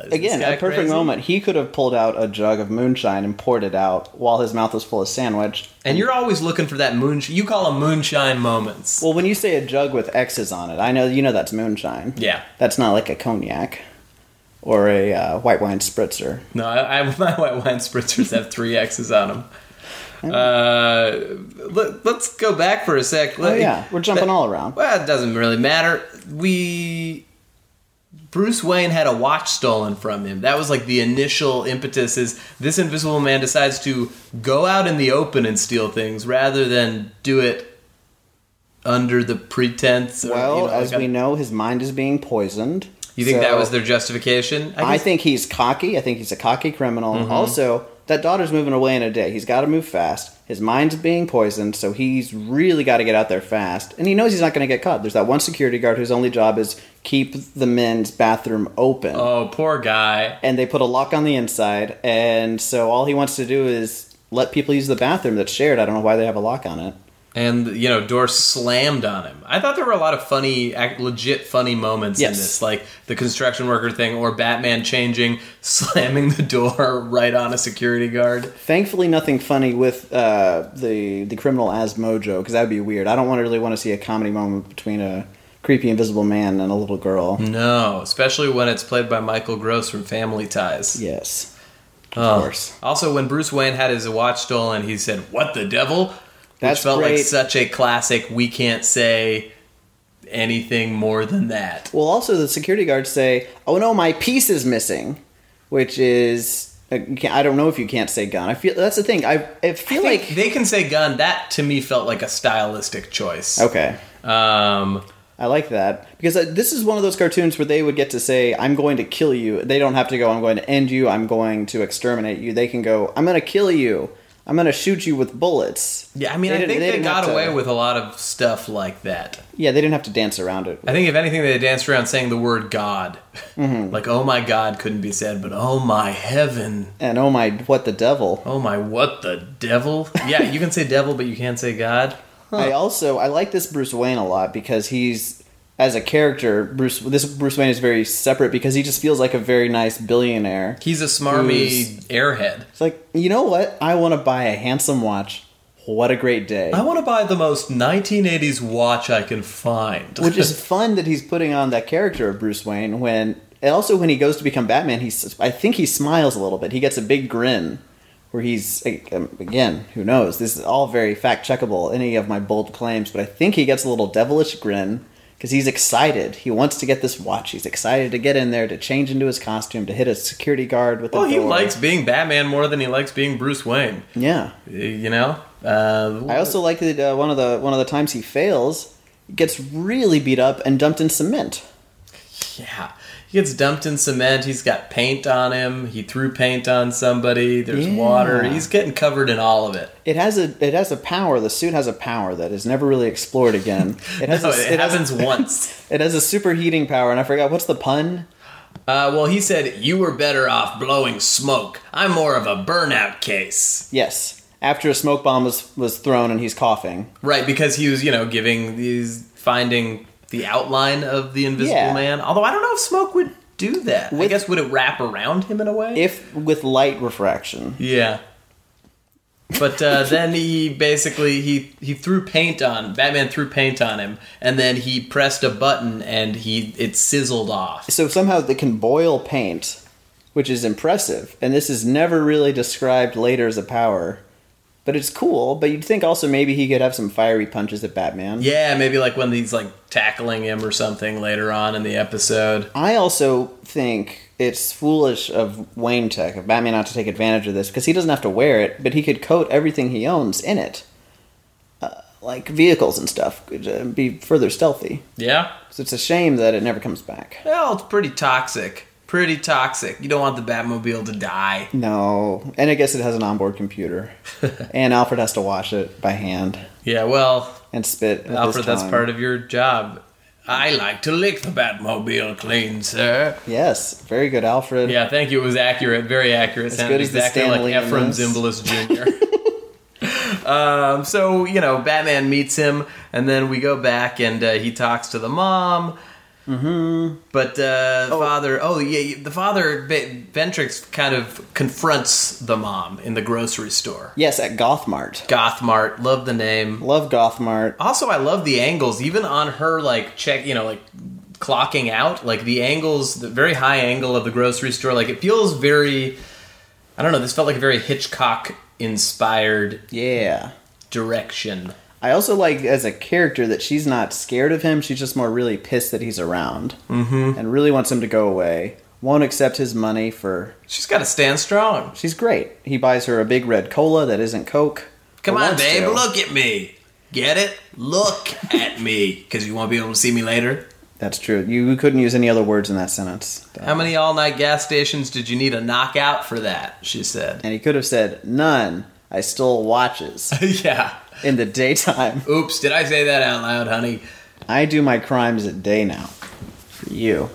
Is Again, a perfect crazy? moment. He could have pulled out a jug of moonshine and poured it out while his mouth was full of sandwich. And you're always looking for that moonshine. You call them moonshine moments. Well, when you say a jug with X's on it, I know you know that's moonshine. yeah. That's not like a cognac or a uh, white wine spritzer. No, I, I, my white wine spritzers have three X's on them. Uh, let, us go back for a sec. Oh yeah, we're jumping all around. Well, it doesn't really matter. We Bruce Wayne had a watch stolen from him. That was like the initial impetus. Is this Invisible Man decides to go out in the open and steal things rather than do it under the pretense? Or, Well, you know, as like a- we know, his mind is being poisoned. you think So that was their justification? I guess- think he's cocky. I think he's a cocky criminal. Mm-hmm. Also, that daughter's moving away in a day. He's got to move fast. His mind's being poisoned, so he's really got to get out there fast. And he knows he's not going to get caught. There's that one security guard whose only job is keep the men's bathroom open. Oh, poor guy. And they put a lock on the inside, and so all he wants to do is let people use the bathroom that's shared. I don't know why they have a lock on it. And you know door slammed on him i thought there were a lot of funny legit funny moments in this like the construction worker thing or batman changing slamming the door right on a security guard Thankfully, nothing funny with uh, the the criminal as Mojo because that would be weird. I don't want to really want to see a comedy moment between a creepy invisible man and a little girl. no especially when it's played by michael gross from family ties Yes, of Oh. course. also when bruce wayne had his watch stolen he said what the devil That's which felt like such a classic we can't say anything more than that Well, also the security guards say, "Oh no, my piece is missing," which is uh, I don't know if you can't say gun. I feel that's the thing. I, I feel I like they can say gun that to me felt like a stylistic choice okay. um I like that because uh, this is one of those cartoons where they would get to say, "I'm going to kill you." They don't have to go, "I'm going to end you," "I'm going to exterminate you." They can go, "I'm going to kill you," I'm gonna shoot you with bullets. Yeah, I mean, They I think they they, got have to- away with a lot of stuff like that. Yeah, they didn't have to dance around it. I think, if anything, they danced around saying the word God. Mm-hmm. Like, oh my God couldn't be said, but oh my heaven. And oh my, what the devil! Oh my, what the devil? Yeah, you can say devil, but you can't say God. I also I like this Bruce Wayne a lot because he's as a character Bruce. This Bruce Wayne is very separate because he just feels like a very nice billionaire. He's a smarmy airhead. It's like you know what? I want to buy a handsome watch. What a great day! I want to buy the most 1980s watch I can find. Which is fun that he's putting on that character of Bruce Wayne when and also when he goes to become Batman, he's I think he smiles a little bit. He gets a big grin where he's um, again, who knows? This is all very fact checkable. Any of my bold claims, but I think he gets a little devilish grin because he's excited. He wants to get this watch. He's excited to get in there to change into his costume to hit a security guard with well, he likes being Batman more than he likes being Bruce Wayne. yeah. You know? Uh, I also like that uh, one of the one of the times he fails, gets really beat up and dumped in cement. Yeah. He gets dumped in cement. He's got paint on him. He threw paint on somebody. There's Yeah. water. He's getting covered in all of it. It has a it has a power. The suit has a power that is never really explored again. It has No, a, it, has happens a, once. It has a superheating power, and I forgot what's the pun. Uh, well, he said, You were better off blowing smoke. I'm more of a burnout case. Yes, after a smoke bomb was was thrown and he's coughing. Right, because he was, you know, giving these, finding the outline of the Invisible Yeah. Man. Although I don't know if smoke would do that. I guess would it wrap around him in a way? If with light refraction. Yeah. But uh, then he basically he he threw paint on Batman threw paint on him and then he pressed a button and he it sizzled off. So somehow they can boil paint, which is impressive. And this is never really described later as a power. But it's cool. But you'd think also maybe he could have some fiery punches at Batman. Yeah, maybe like when he's like tackling him or something later on in the episode. I also think it's foolish of Wayne Tech, of Batman, not to take advantage of this because he doesn't have to wear it, but he could coat everything he owns in it, uh, like vehicles and stuff, could uh, be further stealthy. Yeah. So it's a shame that it never comes back. Well, it's pretty toxic. Pretty toxic. You don't want the Batmobile to die. No, and I guess it has an onboard computer, and Alfred has to wash it by hand Yeah, well, and spit. Alfred, that's part of your job. I like to lick the Batmobile clean, sir. Yes, very good, Alfred. Yeah, thank you. It was accurate, very accurate. As Sounded good as exactly Lee like Efrem. Zimbalist Jr. um, so you know, Batman meets him, and then we go back, and uh, he talks to the mom. Mm-hmm. But uh, father, oh yeah, the father Ventrix kind of confronts the mom in the grocery store. Yes, at Gothmart. Gothmart, love the name. Love Gothmart. Also, I love the angles, even on her like check, you know, like clocking out, like the angles, the very high angle of the grocery store. Like it feels very, I don't know. This felt like a very Hitchcock inspired Yeah. direction. I also like as a character that she's not scared of him. She's just more really pissed that he's around mm-hmm. and really wants him to go away. Won't accept his money for. She's got to stand strong. She's great. He buys her a big red cola that isn't Coke. Come on, babe, to. look at me. Get it? Look at me, because you won't be able to see me later. That's true. You couldn't use any other words in that sentence. How many all night gas stations did you need a knockout for that? She said. And he could have said, "None. I stole watches yeah. In the daytime. Oops, did I say that out loud, honey? I do my crimes at day now. For you.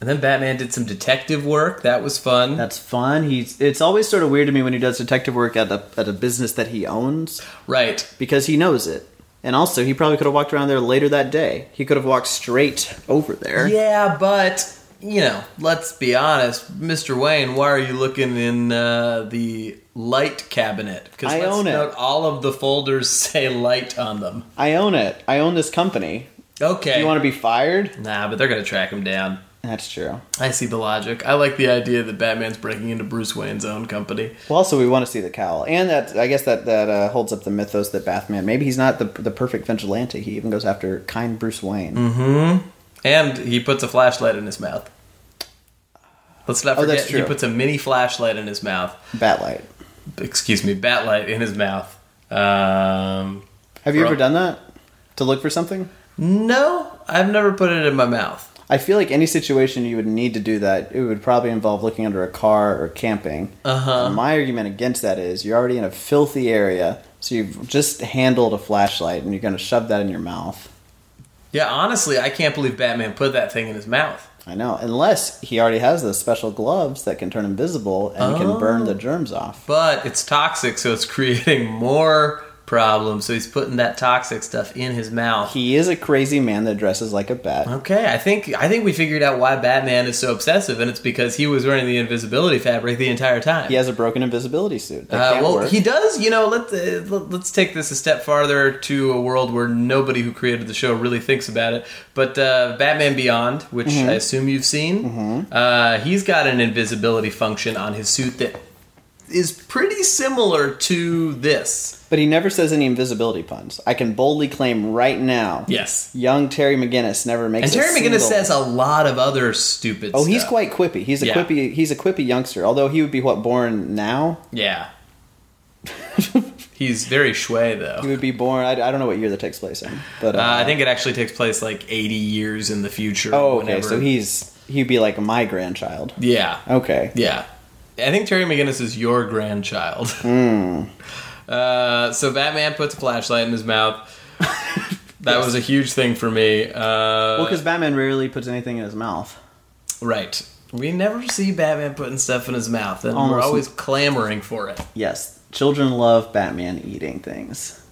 And then Batman did some detective work. That was fun. That's fun. He's. It's always sort of weird to me when he does detective work at a at a business that he owns right. because he knows it. And also, he probably could have walked around there later that day. He could have walked straight over there. Yeah, but you know, let's be honest, Mr. Wayne. Why are you looking in uh, the light cabinet? Because I let's own it. all of the folders say light on them. I own it. I own this company. Okay. Do you want to be fired? Nah, but they're gonna track him down. That's true. I see the logic. I like the idea that Batman's breaking into Bruce Wayne's own company. Well, also we want to see the cowl, and that I guess that that uh, holds up the mythos that Batman maybe he's not the the perfect vigilante. He even goes after kind Bruce Wayne. Mm-hmm. And he puts a flashlight in his mouth. Let's not Oh, forget that's he puts a mini flashlight in his mouth. Batlight. Excuse me, batlight in his mouth. Um, Have you ever done that to look for something? no, I've never put it in my mouth. I feel like any situation you would need to do that, it would probably involve looking under a car or camping. Uh-huh. my argument against that is you're already in a filthy area, so you've just handled a flashlight and you're going to shove that in your mouth. Yeah, honestly, I can't believe Batman put that thing in his mouth. I know, unless he already has those special gloves that can turn invisible and can burn the oh. germs off. But it's toxic, so it's creating more problems. So he's putting that toxic stuff in his mouth. He is a crazy man that dresses like a bat. Okay, I think I think we figured out why Batman is so obsessive, and it's because he was wearing the invisibility fabric the entire time. He has a broken invisibility suit. Uh, well, work. he does. You know, let let- let's take this a step farther to a world where nobody who created the show really thinks about it. But uh, Batman Beyond, which Mm-hmm. I assume you've seen, uh, he's got an invisibility function on his suit that is pretty similar to this. But he never says any invisibility puns. I can boldly claim right now. Yes. Young Terry McGinnis never makes. And Terry McGinnis says a lot of other stupid. Oh, he's quite quippy. He's a Yeah. quippy. He's a quippy youngster. Although he would be what born now. Yeah. he's very shui though. He would be born. I, I don't know what year that takes place in, but uh, Uh, I think it actually takes place like 80 years in the future. Oh, okay. whenever- So he's he'd be like my grandchild. Yeah. Okay. Yeah. I think Terry McGinnis is your grandchild. Hmm. Uh, so Batman puts a flashlight in his mouth. that was a huge thing for me. Uh, Well, because Batman rarely puts anything in his mouth. right. We never see Batman putting stuff in his mouth, and we're always clamoring for it. Yes, children love Batman eating things.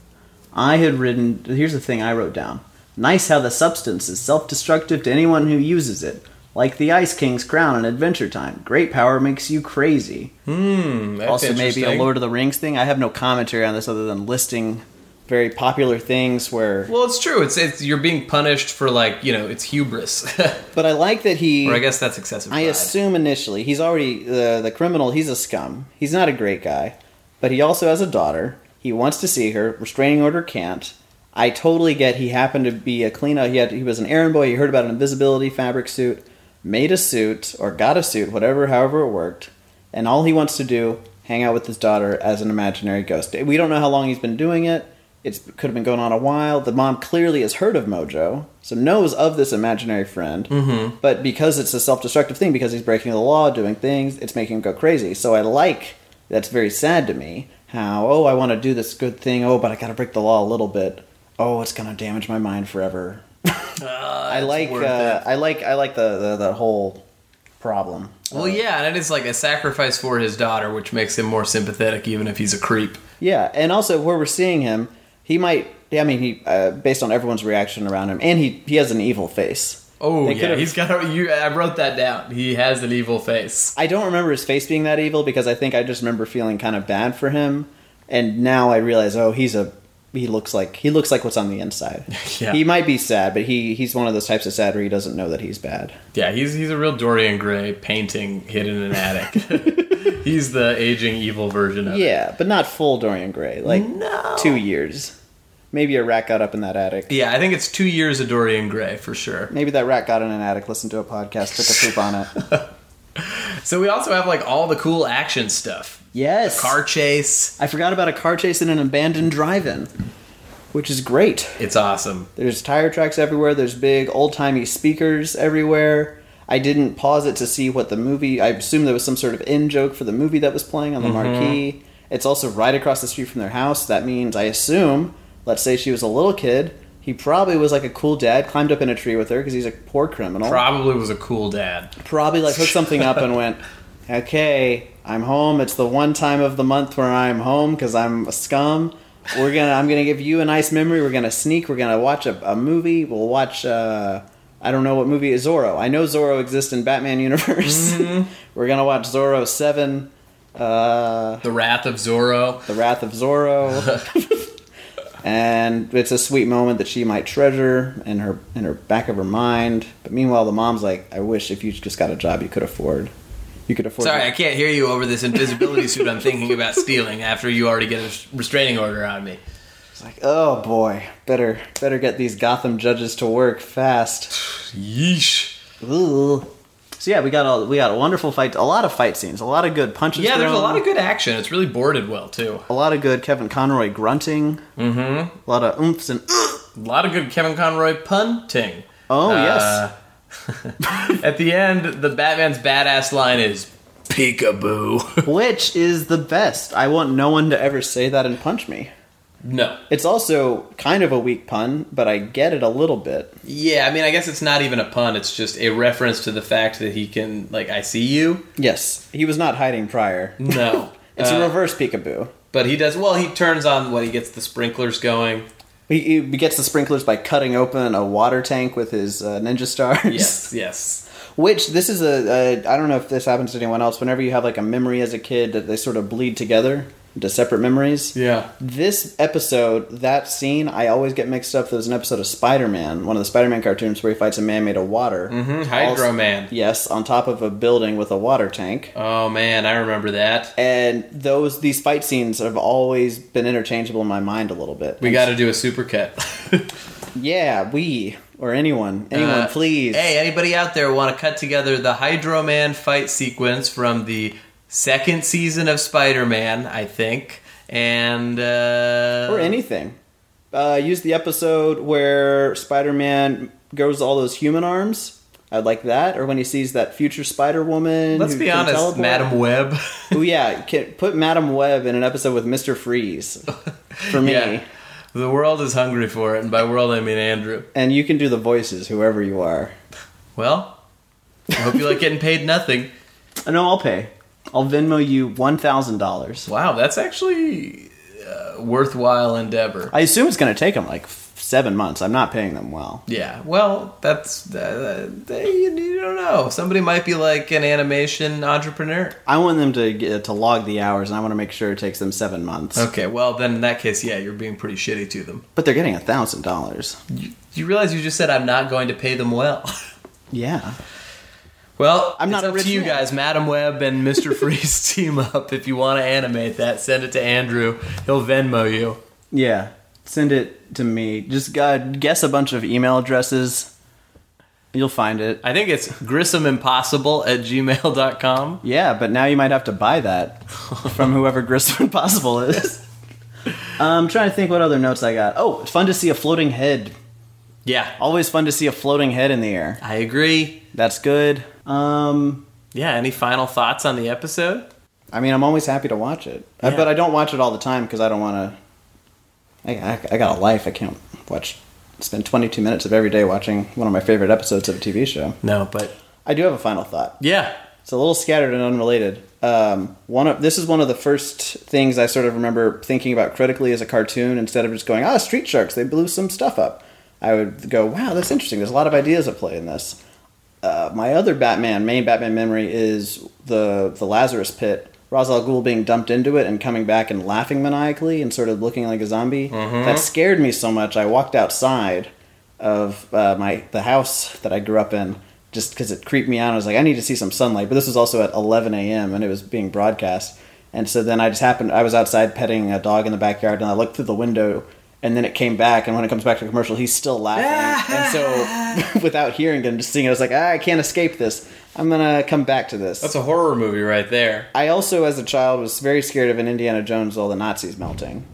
I had written. Here's the thing I wrote down. Nice how the substance is self-destructive to anyone who uses it. Like the Ice King's crown in Adventure Time. Great power makes you crazy. Hmm. That's also, maybe a. Lord of the Rings thing. I have no commentary on this other than listing very popular things where. Well, it's true. It's, it's you're being punished for like you know it's hubris, But I like that he. or I guess that's excessive. I pride. assume initially he's already the the criminal. He's a scum. He's not a great guy, but he also has a daughter. He wants to see her. Restraining order can't. I totally get. He happened to be a cleanup. He had. He was an errand boy. He heard about an invisibility fabric suit, made a suit or got a suit, whatever, however it worked, and all he wants to do hang out with his daughter as an imaginary ghost. We don't know how long he's been doing it. It could have been going on a while. The mom clearly has heard of Mojo, so knows of this imaginary friend. Mm-hmm. But because it's a self-destructive thing, because he's breaking the law, doing things, it's making him go crazy. So I like that's very sad to me. How oh I want to do this good thing. Oh, but I got to break the law a little bit. Oh, it's gonna damage my mind forever. I like uh. I like I like the, the the whole problem. Well, yeah, and it is like a sacrifice for his daughter, which makes him more sympathetic, even if he's a creep. Yeah, and also where we're seeing him, he might. I mean, he uh, based on everyone's reaction around him, and he he has an evil face. Oh They yeah, could've- he's got. A, you, I wrote that down. He has an evil face. I don't remember his face being that evil because I think I just remember feeling kind of bad for him, and now I realize, oh, he's a he looks like he looks like what's on the inside. Yeah. He might be sad, but he he's one of those types of sad where he doesn't know that he's bad. Yeah, he's he's a real Dorian Gray painting hidden in an attic. he's the aging evil version of it. Yeah, but not full Dorian Gray. Like No. two years. Maybe a rat got up in that attic. Yeah, I think it's two years of Dorian Gray for sure. Maybe that rat got in an attic, listened to a podcast, took a poop on it. So we also have like all the cool action stuff. Yes. Car chase. I forgot about a car chase in an abandoned drive-in, which is great. It's awesome. There's tire tracks everywhere. There's big old-timey speakers everywhere. I didn't pause it to see what the movie. I assume there was some sort of in joke for the movie that was playing on the mm-hmm. marquee. It's also right across the street from their house. That means I assume. Let's say she was a little kid. He probably was like a cool dad. Climbed up in a tree with her because he's a poor criminal. Probably was a cool dad. probably like hooked something up and went, okay, I'm home. It's the one time of the month where I'm home because I'm a scum. We're gonna, I'm gonna give you a nice memory. We're gonna sneak. We're gonna watch a, a movie. We'll watch. Uh, I don't know what movie is Zorro. I know Zorro exists in Batman universe. We're gonna watch Zorro Seven, uh, The Wrath of Zorro. The Wrath of Zorro. and it's a sweet moment that she might treasure in her in her back of her mind. But meanwhile, the mom's like, "I wish if you just got a job you could afford, you could afford." Sorry, I can't hear you over this invisibility suit I'm thinking about stealing after you already get a restraining order on me. It's like, oh boy, better better get these Gotham judges to work fast. Yeesh. Ooh. So yeah, we got a we got a wonderful fight, a lot of fight scenes, a lot of good punches. Yeah, there's a lot of good action. It's really boarded well too. a lot of good Kevin Conroy grunting. Mm-hmm. A lot of oomphs and. A lot of good Kevin Conroy punting. Oh Uh, yes. At the end, the Batman's badass line is peekaboo. Which is the best. I want no one to ever say that and punch me. no. It's also kind of a weak pun, but I get it a little bit. Yeah, I mean, I guess it's not even a pun. It's just a reference to the fact that he can, like, I see you. Yes, he was not hiding prior. No. It's Uh, a reverse peekaboo. But he does, well, he turns on when he gets the sprinklers going. He, he gets the sprinklers by cutting open a water tank with his uh, ninja stars. Yes, yes. Which this is a, a I don't know if this happens to anyone else. Whenever you have like a memory as a kid that they sort of bleed together into separate memories. Yeah. This episode, that scene, I always get mixed up. There was an episode of Spider Man, one of the Spider Man cartoons, where he fights a man made of water. Mm-hmm. Hydro Man. Yes, on top of a building with a water tank. Oh, man, I remember that. And those these fight scenes have always been interchangeable in my mind a little bit. We got to do a supercut. yeah, we or anyone, anyone, Uh, please. Hey, anybody out there want to cut together the Hydro Man fight sequence from the second season of Spider Man, I think, and uh, or anything. Uh, use the episode where Spider-Man grows all those human arms. I'd like that. Or when he sees that future Spider Woman. Let's be honest, Madam Web. oh yeah, can, put Madam Web in an episode with Mister Freeze for me. Yeah. the world is hungry for it, and by world I mean Andrew. And you can do the voices, whoever you are. Well, I hope you like getting paid nothing. I know I'll pay. I'll Venmo you one thousand dollars. Wow, that's actually a worthwhile endeavor. I assume it's going to take them like seven months. I'm not paying them well. Yeah, well, that's uh, they, you don't know. Somebody might be like an animation entrepreneur. I want them to get, to log the hours, and I want to make sure it takes them seven months. Okay, well then in that case, yeah, you're being pretty shitty to them. But they're getting a thousand dollars. You, you realize you just said I'm not going to pay them well. Yeah. Well, I'm not it's up to you man. guys. Madam Web and Mr. Freeze team up. If you want to animate that, send it to Andrew. He'll Venmo you. Yeah. Send it to me. Just uh, guess a bunch of email addresses. You'll find it. I think it's grissomimpossible at gmail.com. Yeah, but now you might have to buy that from whoever Grissom Impossible is. I'm trying to think what other notes I got. Oh, it's fun to see a floating head. Yeah, Always fun to see a floating head in the air. I agree. That's good. Um, Yeah, any final thoughts on the episode? I mean, I'm always happy to watch it, Uh, Yeah. but I don't watch it all the time because I don't want to. I, I, I got a life. I can't watch. Spend 22 minutes of every day watching one of my favorite episodes of a TV show. No, but I do have a final thought. yeah. It's a little scattered and unrelated. Um, one of this is one of the first things I sort of remember thinking about critically as a cartoon. Instead of just going, "Ah, Street Sharks, they blew some stuff up," I would go, "Wow, that's interesting. There's a lot of ideas at play in this." Uh, my other Batman, main Batman memory is the the Lazarus Pit. Ra's al Ghul being dumped into it and coming back and laughing maniacally and sort of looking like a zombie. That scared me so much. I walked outside of uh, my the house that I grew up in just because it creeped me out. I was like, I need to see some sunlight. But this was also at 11 a.m. and it was being broadcast. And so then I just happened. I was outside petting a dog in the backyard, and I looked through the window. And then it came back, and when it comes back to the commercial, he's still laughing. and so, without hearing him, just seeing it, I was like, ah, I can't escape this. I'm gonna come back to this. That's a horror movie right there. I also, as a child, was very scared of an Indiana Jones with all the Nazis melting.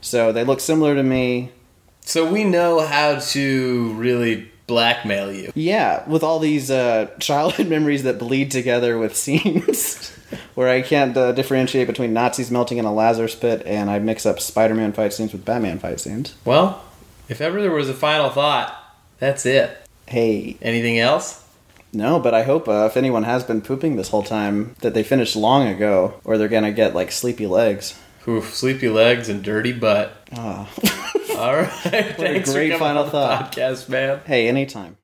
So they look similar to me. So we know how to really blackmail you. Yeah, with all these uh, childhood memories that bleed together with scenes where I can't uh, differentiate between Nazis melting in a Lazarus pit and I mix up Spider-Man fight scenes with Batman fight scenes. Well, if ever there was a final thought, that's it. Hey, Anything else? no, but I hope uh, if anyone has been pooping this whole time that they finished long ago, or they're gonna get like sleepy legs. Oof, sleepy legs and dirty butt. Ah. All right. Thanks for great final thought. Podcast, man. hey, anytime.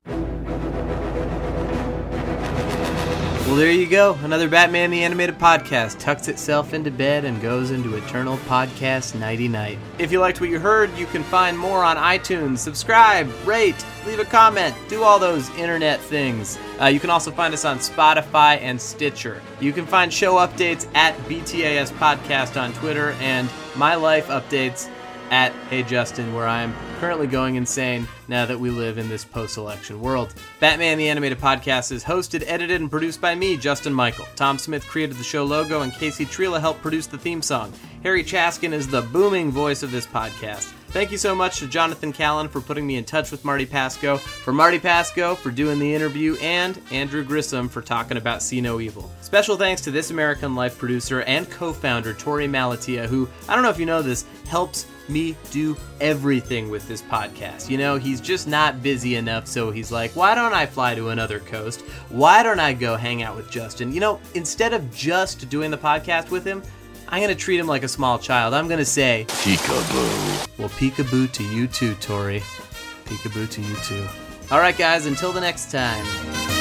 Well, there you go. Another Batman the Animated Podcast tucks itself into bed and goes into eternal podcast nighty night. If you liked what you heard, you can find more on iTunes. Subscribe, rate, leave a comment, do all those internet things. Uh, you can also find us on Spotify and Stitcher. You can find show updates at BTAS Podcast on Twitter and my life updates at Hey Justin, where I'm currently going insane now that we live in this post election world. Batman the Animated Podcast is hosted, edited, and produced by me, Justin Michael. Tom Smith created the show logo, and Casey Trila helped produce the theme song. Harry Chaskin is the booming voice of this podcast. Thank you so much to Jonathan Callan for putting me in touch with Marty Pasko, for Marty Pasko for doing the interview, and Andrew Grissom for talking about See No Evil. Special thanks to This American Life producer and co founder Torey Malatia, who, I don't know if you know this, helps me do everything with this podcast. You know, he's just not busy enough, so he's like, why don't I fly to another coast? Why don't I go hang out with Justin? You know, instead of just doing the podcast with him, I'm gonna treat him like a small child. I'm gonna say, Peekaboo. well, peekaboo to you too, Torey. Peekaboo to you too. All right, guys, until the next time.